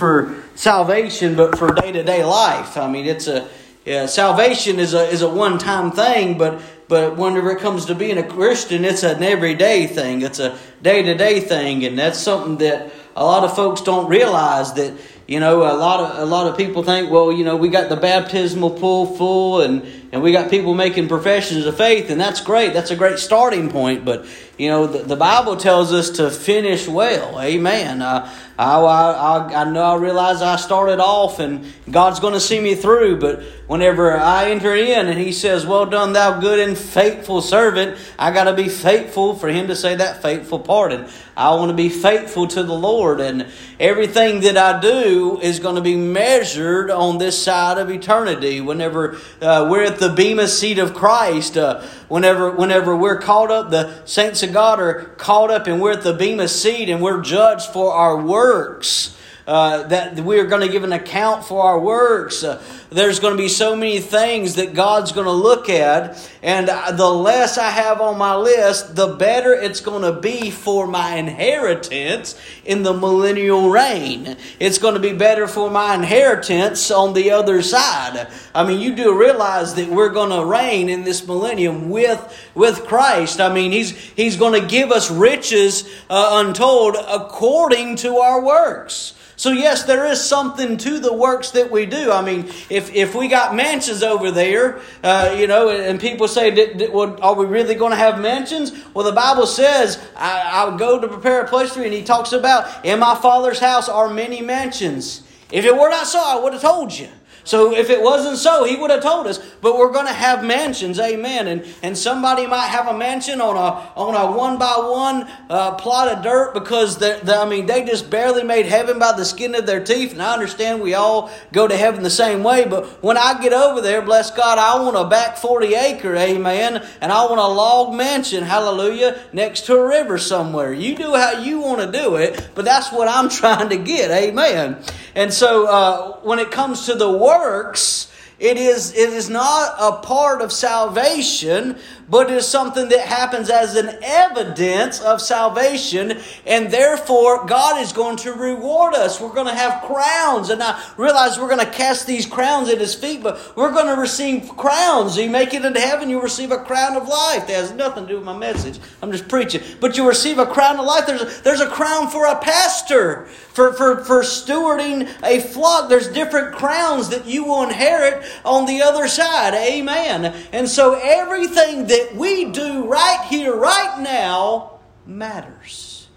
for salvation, but for day to day life. I mean, it's a yeah, salvation is a is a one time thing, but but whenever it comes to being a Christian, it's an everyday thing. It's a day to day thing, and that's something that a lot of folks don't realize that you know, a lot of a lot of people think, well, you know, we got the baptismal pool full, and and we got people making professions of faith, and that's great. That's a great starting point. But you know, the, the Bible tells us to finish well. Amen. Uh, I, I, I know I realize I started off and God's going to see me through, but whenever I enter in and He says, Well done, thou good and faithful servant, I got to be faithful for Him to say that faithful part. And I want to be faithful to the Lord, and everything that I do is going to be measured on this side of eternity. Whenever uh, we're at the Bema seat of Christ, uh, whenever whenever we're caught up, the saints of God are caught up, and we're at the Bema seat, and we're judged for our works. Uh, that we're going to give an account for our works. Uh, there's going to be so many things that God's going to look at, and the less I have on my list, the better it's going to be for my inheritance in the millennial reign. It's going to be better for my inheritance on the other side. I mean, you do realize that we're going to reign in this millennium with with Christ. I mean, he's he's going to give us riches uh, untold according to our works. So, yes, there is something to the works that we do. I mean, if, if we got mansions over there, uh, you know, and people say, well, are we really going to have mansions? Well, the Bible says, I, I'll go to prepare a place for you, and he talks about, in my Father's house are many mansions. If it were not so, I would have told you. So if it wasn't so, he would have told us. But we're going to have mansions, amen. And and somebody might have a mansion on a on a one by one uh, plot of dirt because they I mean they just barely made heaven by the skin of their teeth. And I understand we all go to heaven the same way. But when I get over there, bless God, I want a back forty acre, amen. And I want a log mansion, hallelujah, next to a river somewhere. You do how you want to do it, but that's what I'm trying to get, amen. And so uh, when it comes to the works, it is, it is not a part of salvation, but is something that happens as an evidence of salvation, and therefore God is going to reward us. We're going to have crowns, and I realize we're going to cast these crowns at His feet, but we're going to receive crowns. You make it into heaven, you receive a crown of life. That has nothing to do with my message. I'm just preaching. But you receive a crown of life. There's a, there's a crown for a pastor, for, for, for stewarding a flock. There's different crowns that you will inherit on the other side. Amen. And so everything that that we do right here, right now, matters.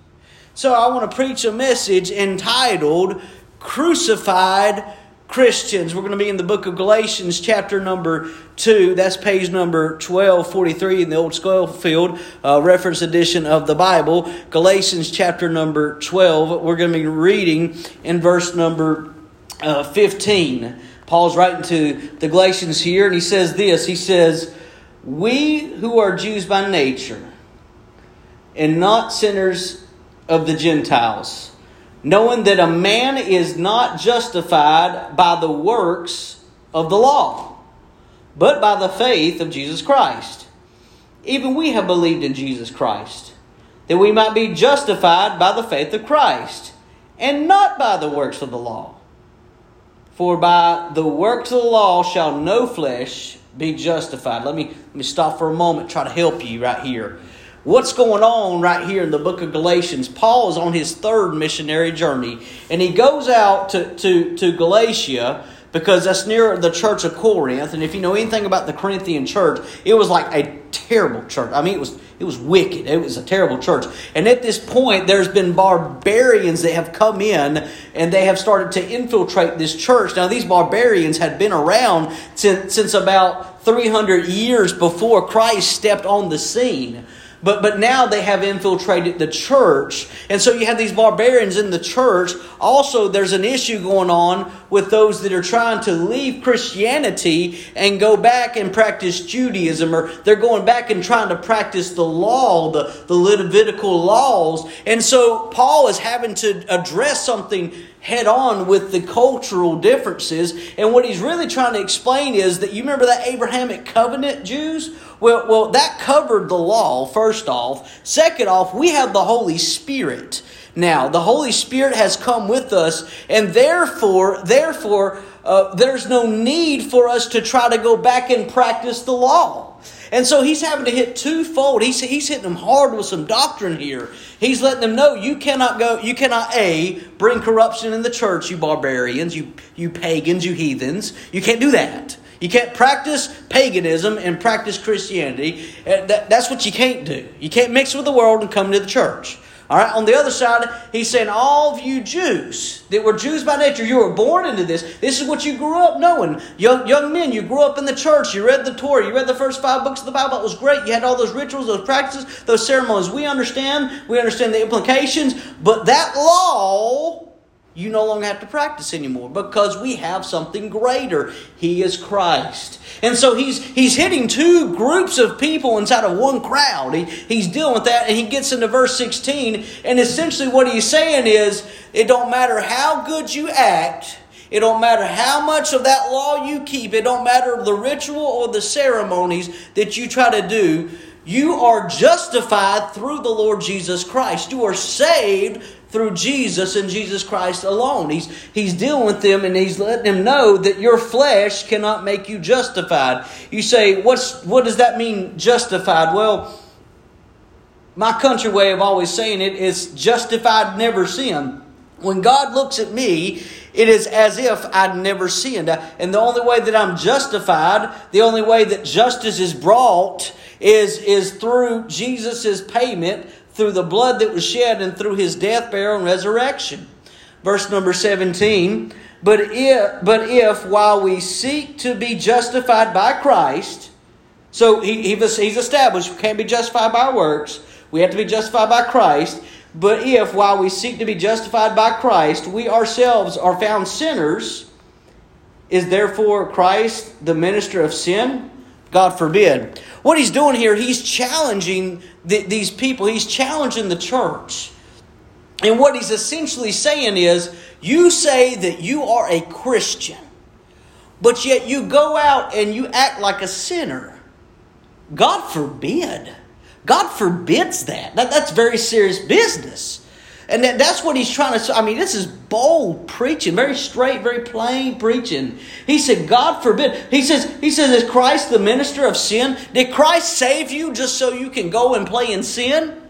So I want to preach a message entitled Crucified Christians. We're going to be in the book of Galatians, chapter number 2. That's page number 1243 in the Old Scofield uh, reference edition of the Bible. Galatians, chapter number 12. We're going to be reading in verse number uh, 15. Paul's writing to the Galatians here, and he says this He says, we who are Jews by nature and not sinners of the Gentiles, knowing that a man is not justified by the works of the law, but by the faith of Jesus Christ. Even we have believed in Jesus Christ, that we might be justified by the faith of Christ, and not by the works of the law. For by the works of the law shall no flesh be justified. Let me, let me stop for a moment, try to help you right here. What's going on right here in the book of Galatians? Paul is on his third missionary journey, and he goes out to, to, to Galatia because that's near the church of Corinth. And if you know anything about the Corinthian church, it was like a terrible church. I mean, it was it was wicked. It was a terrible church. And at this point, there's been barbarians that have come in and they have started to infiltrate this church. Now, these barbarians had been around since, since about 300 years before Christ stepped on the scene. But, but now they have infiltrated the church. And so you have these barbarians in the church. Also, there's an issue going on with those that are trying to leave Christianity and go back and practice Judaism, or they're going back and trying to practice the law, the, the Levitical laws. And so Paul is having to address something head on with the cultural differences. And what he's really trying to explain is that you remember that Abrahamic covenant Jews? Well, well, that covered the law, first off. Second off, we have the Holy Spirit. now. The Holy Spirit has come with us, and therefore, therefore, uh, there's no need for us to try to go back and practice the law. And so he's having to hit twofold. He's, he's hitting them hard with some doctrine here. He's letting them know you cannot go, you cannot A, bring corruption in the church, you barbarians, you, you pagans, you heathens. You can't do that. You can't practice paganism and practice Christianity. Uh, that's what you can't do. You can't mix with the world and come to the church. All right, on the other side, he's saying, All of you Jews that were Jews by nature, you were born into this. This is what you grew up knowing. Young, young men, you grew up in the church. You read the Torah. You read the first five books of the Bible. It was great. You had all those rituals, those practices, those ceremonies. We understand. We understand the implications. But that law you no longer have to practice anymore because we have something greater. He is Christ. And so he's he's hitting two groups of people inside of one crowd. He, he's dealing with that and he gets into verse 16 and essentially what he's saying is it don't matter how good you act, it don't matter how much of that law you keep, it don't matter the ritual or the ceremonies that you try to do. You are justified through the Lord Jesus Christ. You are saved through Jesus and Jesus Christ alone. He's, he's dealing with them and he's letting them know that your flesh cannot make you justified. You say, What's, what does that mean, justified? Well, my country way of always saying it is justified, never sin. When God looks at me, it is as if I'd never sinned. And the only way that I'm justified, the only way that justice is brought, is, is through Jesus' payment through the blood that was shed and through his death, burial, and resurrection. Verse number 17 But if, but if while we seek to be justified by Christ, so he, he, he's established we can't be justified by works, we have to be justified by Christ. But if while we seek to be justified by Christ, we ourselves are found sinners, is therefore Christ the minister of sin? God forbid. What he's doing here, he's challenging the, these people, he's challenging the church. And what he's essentially saying is you say that you are a Christian, but yet you go out and you act like a sinner. God forbid. God forbids that. that that's very serious business. And that, that's what he's trying to say. I mean, this is bold preaching, very straight, very plain preaching. He said, God forbid. He says, he says, is Christ the minister of sin? Did Christ save you just so you can go and play in sin?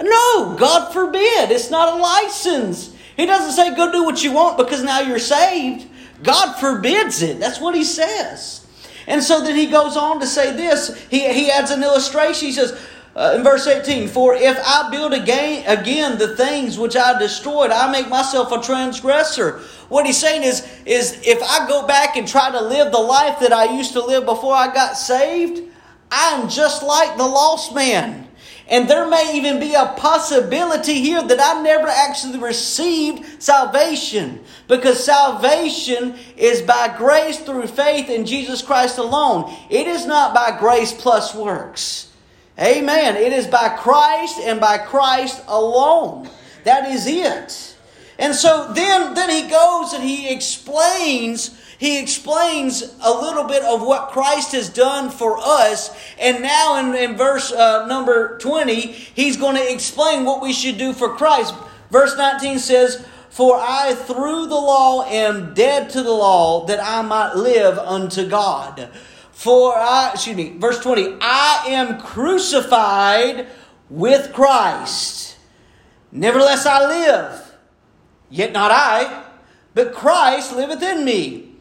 No, God forbid. It's not a license. He doesn't say go do what you want because now you're saved. God forbids it. That's what he says. And so then he goes on to say this. He, he adds an illustration. He says, uh, in verse 18, for if I build again, again the things which I destroyed, I make myself a transgressor. What he's saying is, is if I go back and try to live the life that I used to live before I got saved, I'm just like the lost man. And there may even be a possibility here that I never actually received salvation. Because salvation is by grace through faith in Jesus Christ alone. It is not by grace plus works. Amen. It is by Christ and by Christ alone. That is it. And so then, then he goes and he explains he explains a little bit of what Christ has done for us. And now in, in verse uh, number 20, he's going to explain what we should do for Christ. Verse 19 says, For I through the law am dead to the law that I might live unto God. For I, excuse me, verse 20, I am crucified with Christ. Nevertheless I live, yet not I, but Christ liveth in me.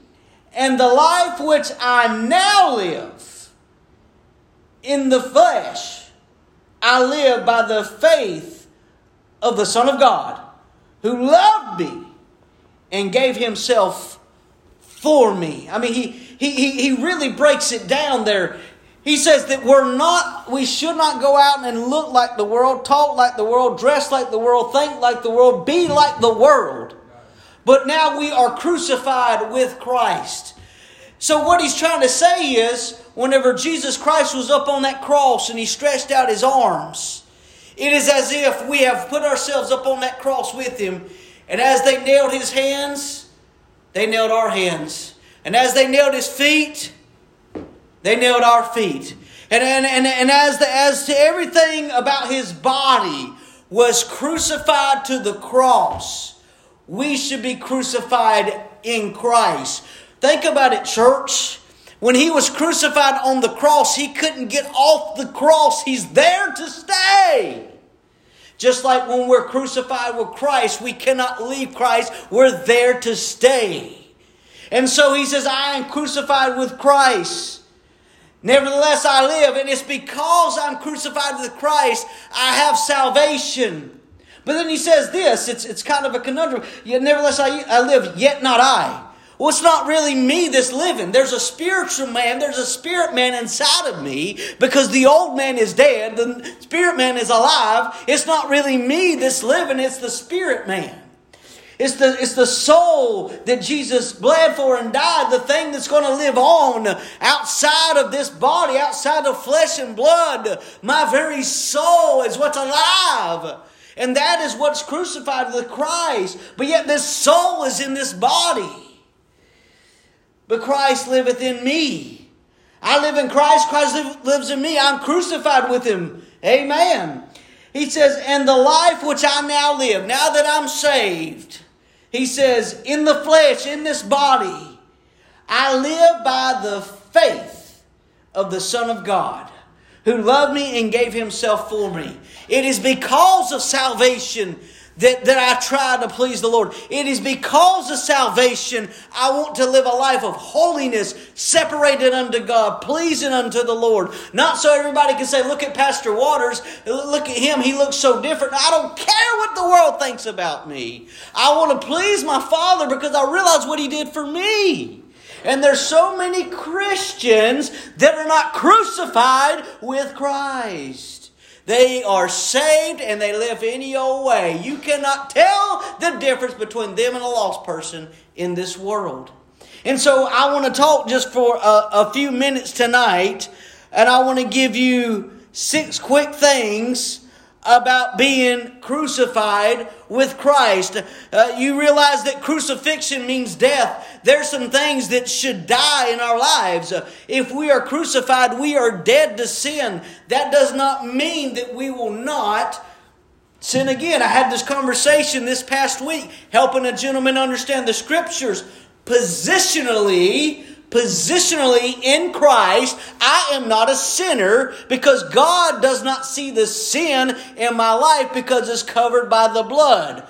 And the life which I now live in the flesh, I live by the faith of the Son of God, who loved me and gave himself for me. I mean, he, he, he, he really breaks it down there. He says that we're not, we should not go out and look like the world, talk like the world, dress like the world, think like the world, be like the world. But now we are crucified with Christ. So what he's trying to say is, whenever Jesus Christ was up on that cross and he stretched out his arms, it is as if we have put ourselves up on that cross with him. And as they nailed his hands, they nailed our hands. And as they nailed his feet, they nailed our feet. And, and, and, and as, the, as to everything about his body was crucified to the cross, we should be crucified in Christ. Think about it, church. When he was crucified on the cross, he couldn't get off the cross. He's there to stay. Just like when we're crucified with Christ, we cannot leave Christ. We're there to stay. And so he says, I am crucified with Christ. Nevertheless, I live, and it's because I'm crucified with Christ, I have salvation. But then he says this it's, it's kind of a conundrum. Yet, nevertheless, I, I live, yet not I. Well, it's not really me that's living. There's a spiritual man, there's a spirit man inside of me because the old man is dead, the spirit man is alive. It's not really me that's living, it's the spirit man. It's the, it's the soul that Jesus bled for and died, the thing that's going to live on outside of this body, outside of flesh and blood. My very soul is what's alive. And that is what's crucified with Christ. But yet this soul is in this body. But Christ liveth in me. I live in Christ, Christ lives in me. I'm crucified with him. Amen. He says, and the life which I now live, now that I'm saved, he says, in the flesh, in this body, I live by the faith of the Son of God who loved me and gave himself for me. It is because of salvation that, that I try to please the Lord. It is because of salvation I want to live a life of holiness, separated unto God, pleasing unto the Lord. Not so everybody can say, look at Pastor Waters, look at him, he looks so different. I don't care what the world thinks about me. I want to please my Father because I realize what he did for me. And there's so many Christians that are not crucified with Christ. They are saved and they live any old way. You cannot tell the difference between them and a lost person in this world. And so I want to talk just for a, a few minutes tonight, and I want to give you six quick things about being crucified with Christ. Uh, you realize that crucifixion means death. There's some things that should die in our lives. If we are crucified, we are dead to sin. That does not mean that we will not sin again. I had this conversation this past week helping a gentleman understand the scriptures positionally positionally in Christ, I am not a sinner because God does not see the sin in my life because it's covered by the blood.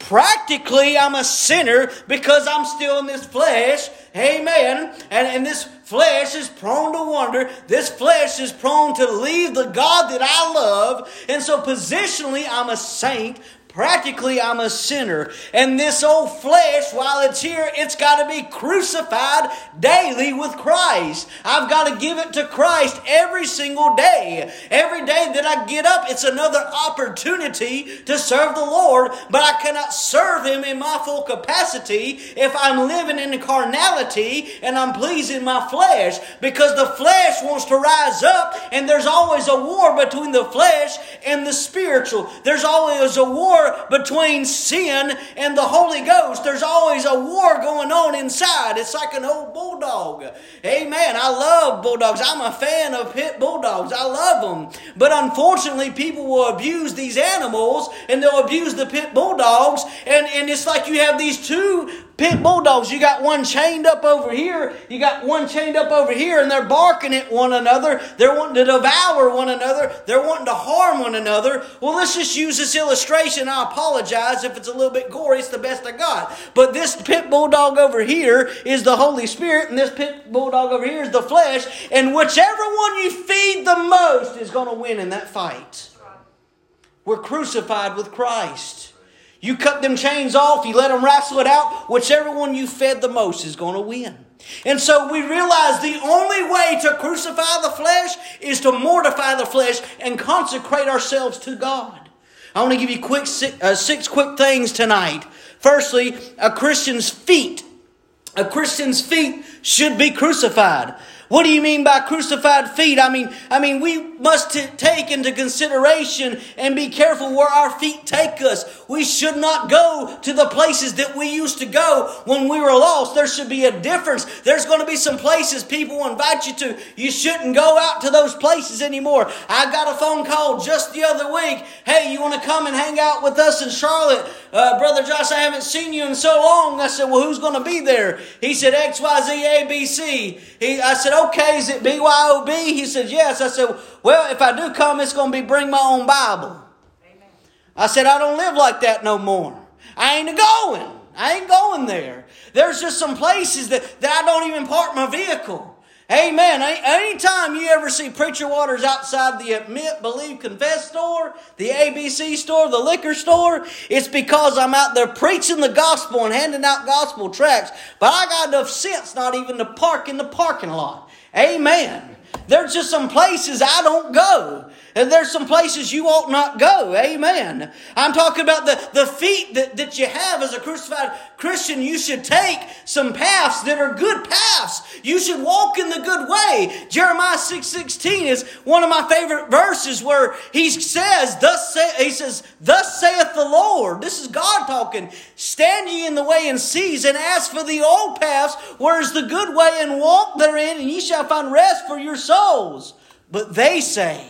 Practically, I'm a sinner because I'm still in this flesh. Amen. And, and this flesh is prone to wander. This flesh is prone to leave the God that I love. And so, positionally, I'm a saint. Practically, I'm a sinner. And this old flesh, while it's here, it's got to be crucified daily with Christ. I've got to give it to Christ every single day. Every day that I get up, it's another opportunity to serve the Lord, but I cannot serve Him in my full capacity if I'm living in carnality and I'm pleasing my flesh because the flesh wants to rise up and there's always a war between the flesh and the spiritual. There's always a war war between sin and the Holy Ghost. There's always a war going on inside. It's like an old bulldog. Amen. I love bulldogs. I'm a fan of pit bulldogs. I love them. But unfortunately, people will abuse these animals and they'll abuse the pit bulldogs. And, and it's like you have these two pit bulldogs. You got one chained up over here, you got one chained up over here, and they're barking at one another. They're wanting to devour one another, they're wanting to harm one another. Well, let's just use this illustration. I apologize if it's a little bit gory, it's the best I got. But this pit bulldog over here is the Holy Spirit, and this pit bulldog over here is the flesh, and whichever one you feed the most is going to win in that fight. We're crucified with Christ. You cut them chains off, you let them wrestle it out, whichever one you fed the most is going to win. And so we realize the only way to crucify the flesh is to mortify the flesh and consecrate ourselves to God. I want to give you quick uh, six quick things tonight. Firstly, a Christian's feet. A Christian's feet should be crucified. What do you mean by crucified feet? I mean, I mean, we must t- take into consideration and be careful where our feet take us. We should not go to the places that we used to go when we were lost. There should be a difference. There's going to be some places people invite you to. You shouldn't go out to those places anymore. I got a phone call just the other week. Hey, you want to come and hang out with us in Charlotte? Uh, Brother Josh, I haven't seen you in so long. I said, well, who's going to be there? He said, X, Y, Z, A, B, C. He, I said, okay, is it BYOB? He said, yes. I said, well, if I do come, it's going to be bring my own Bible. Amen. I said, I don't live like that no more. I ain't going. I ain't going there. There's just some places that, that I don't even park my vehicle. Amen. Anytime you ever see preacher waters outside the admit, believe, confess store, the ABC store, the liquor store, it's because I'm out there preaching the gospel and handing out gospel tracts. But I got enough sense not even to park in the parking lot. Amen. There's just some places I don't go. And there's some places you ought not go. Amen. I'm talking about the, the feet that, that you have as a crucified Christian. You should take some paths that are good paths. You should walk in the good way. Jeremiah 6 16 is one of my favorite verses where he says, Thus say, he says, Thus saith the Lord. This is God talking. Stand ye in the way and seize and ask for the old paths, where is the good way, and walk therein, and ye shall find rest for your souls. But they say,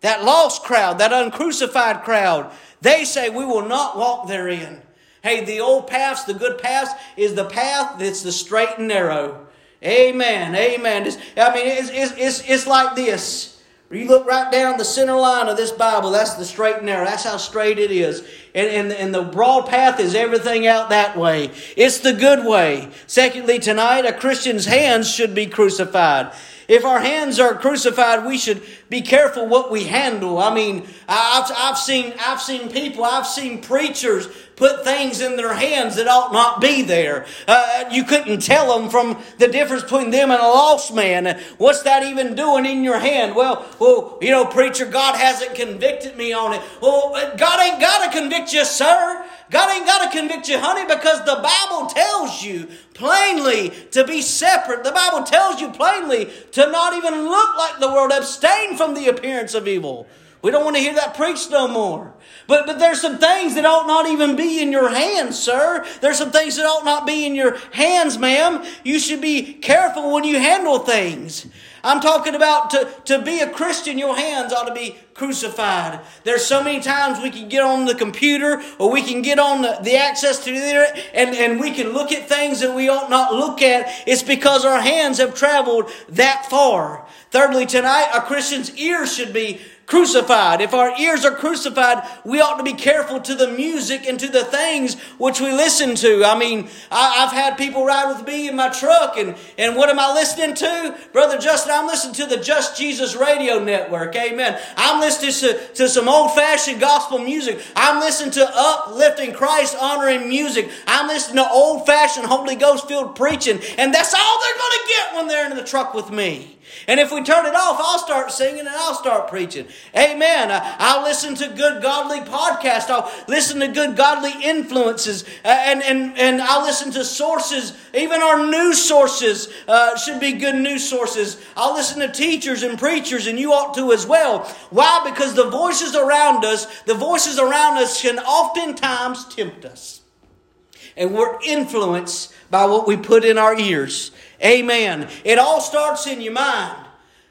that lost crowd, that uncrucified crowd, they say we will not walk therein. Hey, the old paths, the good paths, is the path that's the straight and narrow. Amen. Amen. It's, I mean, it's, it's, it's, it's like this. You look right down the center line of this Bible, that's the straight and narrow. That's how straight it is. And, and, and the broad path is everything out that way. It's the good way. Secondly, tonight, a Christian's hands should be crucified. If our hands are crucified, we should be careful what we handle. I mean, I've, I've seen, I've seen people, I've seen preachers put things in their hands that ought not be there. Uh, you couldn't tell them from the difference between them and a lost man. What's that even doing in your hand? Well, well, you know, preacher, God hasn't convicted me on it. Well, God ain't got to convict you, sir. God ain't got to convict you, honey, because the Bible tells you plainly to be separate. The Bible tells you plainly to not even look like the world. Abstain from the appearance of evil. We don't want to hear that preached no more. But, but there's some things that ought not even be in your hands, sir. There's some things that ought not be in your hands, ma'am. You should be careful when you handle things. I'm talking about to, to be a Christian, your hands ought to be crucified. There's so many times we can get on the computer or we can get on the, the access to the internet and, and we can look at things that we ought not look at. It's because our hands have traveled that far. Thirdly, tonight, a Christian's ears should be crucified. If our ears are crucified, we ought to be careful to the music and to the things which we listen to. I mean, I, have had people ride with me in my truck, and, and what am I listening to? Brother Justin, I'm listening to the Just Jesus Radio Network. Amen. I'm listening to, to some old fashioned gospel music. I'm listening to uplifting, Christ honoring music. I'm listening to old fashioned Holy Ghost filled preaching, and that's all they're going to get when they're in the truck with me. And if we turn it off, I'll start singing and I'll start preaching. Amen. I'll listen to good godly podcasts. I'll listen to good godly influences. Uh, and, and, and I'll listen to sources. Even our news sources uh, should be good news sources. I'll listen to teachers and preachers, and you ought to as well. Why? Because the voices around us, the voices around us can oftentimes tempt us. And we're influenced by what we put in our ears. Amen. It all starts in your mind.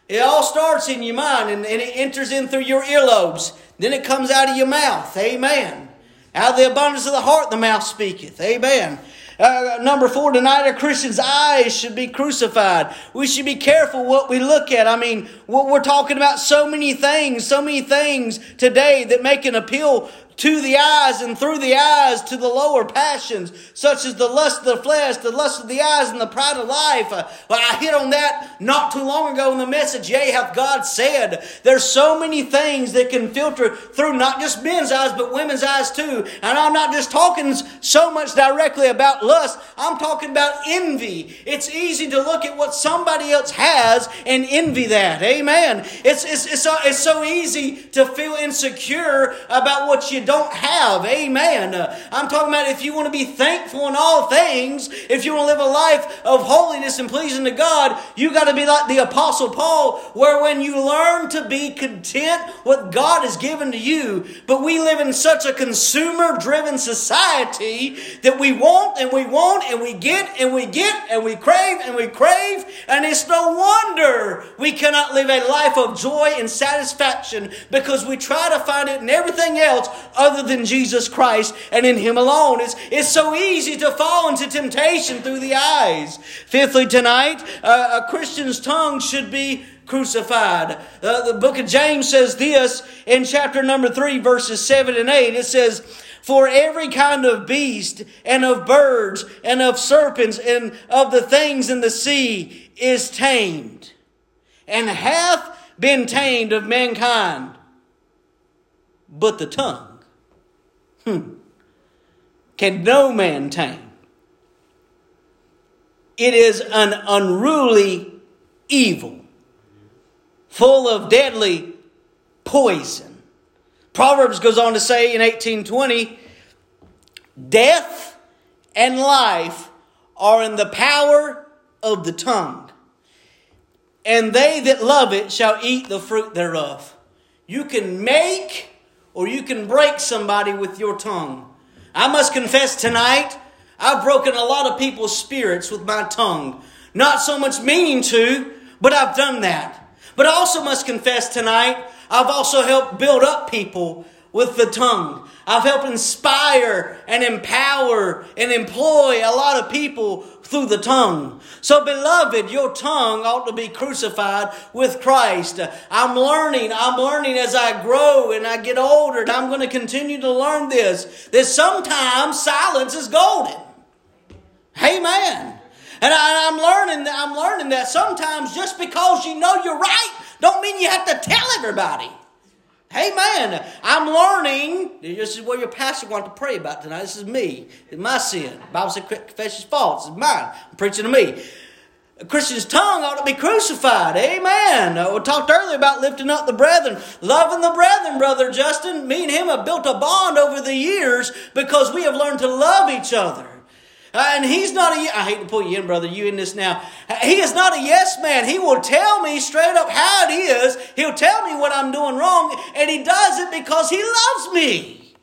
It all starts in your mind and, and it enters in through your earlobes. Then it comes out of your mouth. Amen. Out of the abundance of the heart, the mouth speaketh. Amen. Uh, number four, tonight a Christian's eyes should be crucified. We should be careful what we look at. I mean, we're talking about so many things, so many things today that make an appeal to the eyes and through the eyes to the lower passions, such as the lust of the flesh, the lust of the eyes, and the pride of life. Uh, I hit on that not too long ago in the message, Yea, hath God said. There's so many things that can filter through not just men's eyes, but women's eyes too. And I'm not just talking so much directly about lust, I'm talking about envy. It's easy to look at what somebody else has and envy that. Amen. It's, it's, it's, it's so easy to feel insecure about what you don't have. Amen. Uh, I'm talking about if you want to be thankful in all things, if you want to live a life of holiness and pleasing to God, you got to be like the Apostle Paul, where when you learn to be content what God has given to you, but we live in such a consumer driven society that we want and we want and we get and we get and we crave and we crave, and it's no wonder we cannot live a life of joy and satisfaction because we try to find it in everything else other than Jesus Christ and in Him alone. It's, it's so easy to fall into temptation through the eyes. Fifthly, tonight, uh, a Christian's tongue should be crucified. Uh, the book of James says this in chapter number 3, verses 7 and 8. It says, For every kind of beast, and of birds, and of serpents, and of the things in the sea is tamed, and hath been tamed of mankind but the tongue. Hmm. Can no man tame. It is an unruly evil, full of deadly poison. Proverbs goes on to say in 1820 death and life are in the power of the tongue, and they that love it shall eat the fruit thereof. You can make or you can break somebody with your tongue. I must confess tonight, I've broken a lot of people's spirits with my tongue. Not so much meaning to, but I've done that. But I also must confess tonight, I've also helped build up people with the tongue. I've helped inspire and empower and employ a lot of people through the tongue. So, beloved, your tongue ought to be crucified with Christ. I'm learning, I'm learning as I grow and I get older, and I'm going to continue to learn this that sometimes silence is golden. Amen. And I, am learning that I'm learning that sometimes just because you know you're right, don't mean you have to tell everybody. Amen. I'm learning. This is what your pastor wants to pray about tonight. This is me. It's my sin. The Bible says confess his faults. It's mine. I'm preaching to me. A Christian's tongue ought to be crucified. Amen. Uh, we talked earlier about lifting up the brethren. Loving the brethren, Brother Justin. Me and him have built a bond over the years because we have learned to love each other. Uh, and he's not a, I hate to pull you in, brother, you in this now. He is not a yes man. He will tell me straight up how it is. He'll tell me what I'm doing wrong, and he does it because he loves me.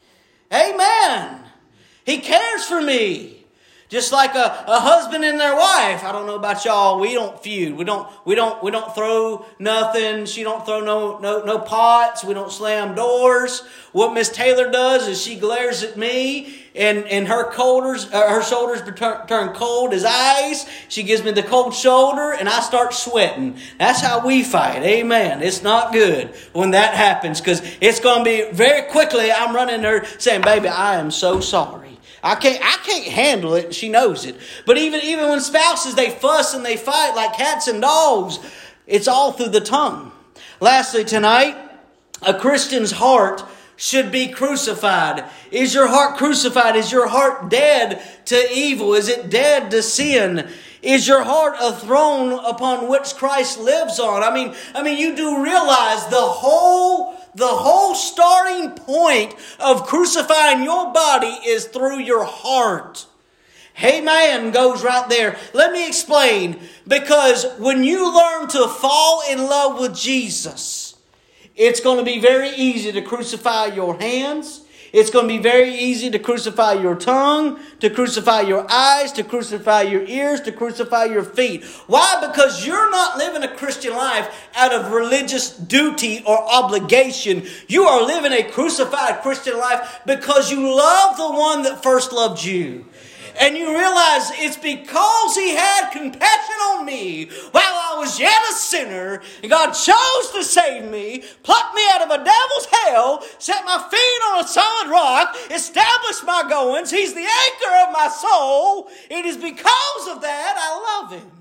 Amen. He cares for me. Just like a, a husband and their wife. I don't know about y'all. We don't feud. We don't we don't we don't throw nothing. She don't throw no no no pots. We don't slam doors. What Miss Taylor does is she glares at me and, and her shoulders uh, her shoulders turn, turn cold as ice. She gives me the cold shoulder and I start sweating. That's how we fight. Amen. It's not good when that happens because it's going to be very quickly I'm running her saying, baby, I am so sorry. I can't I can't handle it, and she knows it. But even even when spouses they fuss and they fight like cats and dogs, it's all through the tongue. Lastly, tonight, a Christian's heart should be crucified. Is your heart crucified? Is your heart dead to evil? Is it dead to sin? Is your heart a throne upon which Christ lives on? I mean, I mean, you do realize the whole the whole starting point of crucifying your body is through your heart. Hey man goes right there. Let me explain. Because when you learn to fall in love with Jesus, it's going to be very easy to crucify your hands. It's going to be very easy to crucify your tongue, to crucify your eyes, to crucify your ears, to crucify your feet. Why? Because you're not living a Christian life out of religious duty or obligation. You are living a crucified Christian life because you love the one that first loved you and you realize it's because He had compassion on me while I was yet a sinner. And God chose to save me, plucked me out of a devil's hell, set my feet on a solid rock, established my goings. He's the anchor of my soul. It is because of that I love Him.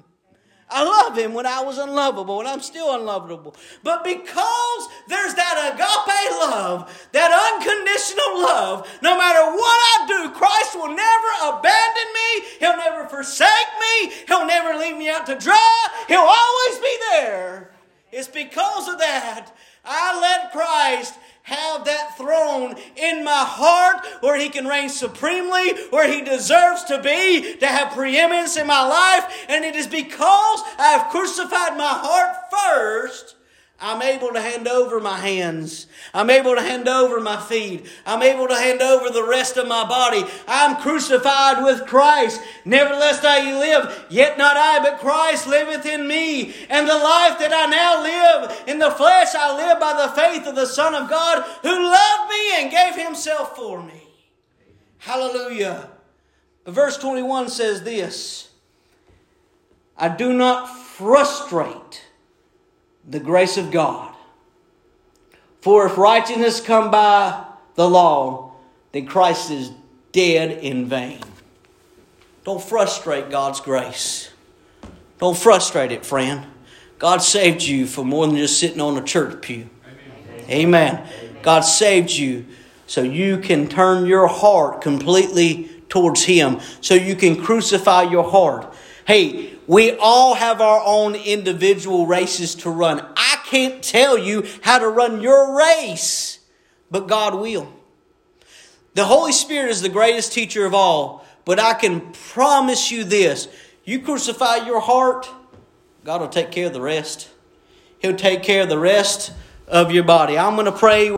I love him when I was unlovable, and I'm still unlovable. But because there's that agape love, that unconditional love, no matter what I do, Christ will never abandon me. He'll never forsake me. He'll never leave me out to dry. He'll always be there. It's because of that I let Christ have that throne in my heart where he can reign supremely, where he deserves to be, to have preeminence in my life. And it is because I have crucified my heart first I'm able to hand over my hands. I'm able to hand over my feet. I'm able to hand over the rest of my body. I'm crucified with Christ. Nevertheless I live, yet not I, but Christ liveth in me. And the life that I now live in the flesh, I live by the faith of the Son of God who loved me and gave himself for me. Hallelujah. Verse 21 says this I do not frustrate the grace of God. For if righteousness come by the law, then Christ is dead in vain. Don't frustrate God's grace. Don't frustrate it, friend. God saved you for more than just sitting on a church pew. Amen. Amen. God saved you so you can turn your heart completely towards Him, so you can crucify your heart. Hey, we all have our own individual races to run. I can't tell you how to run your race, but God will. The Holy Spirit is the greatest teacher of all, but I can promise you this you crucify your heart, God will take care of the rest. He'll take care of the rest of your body. I'm going to pray.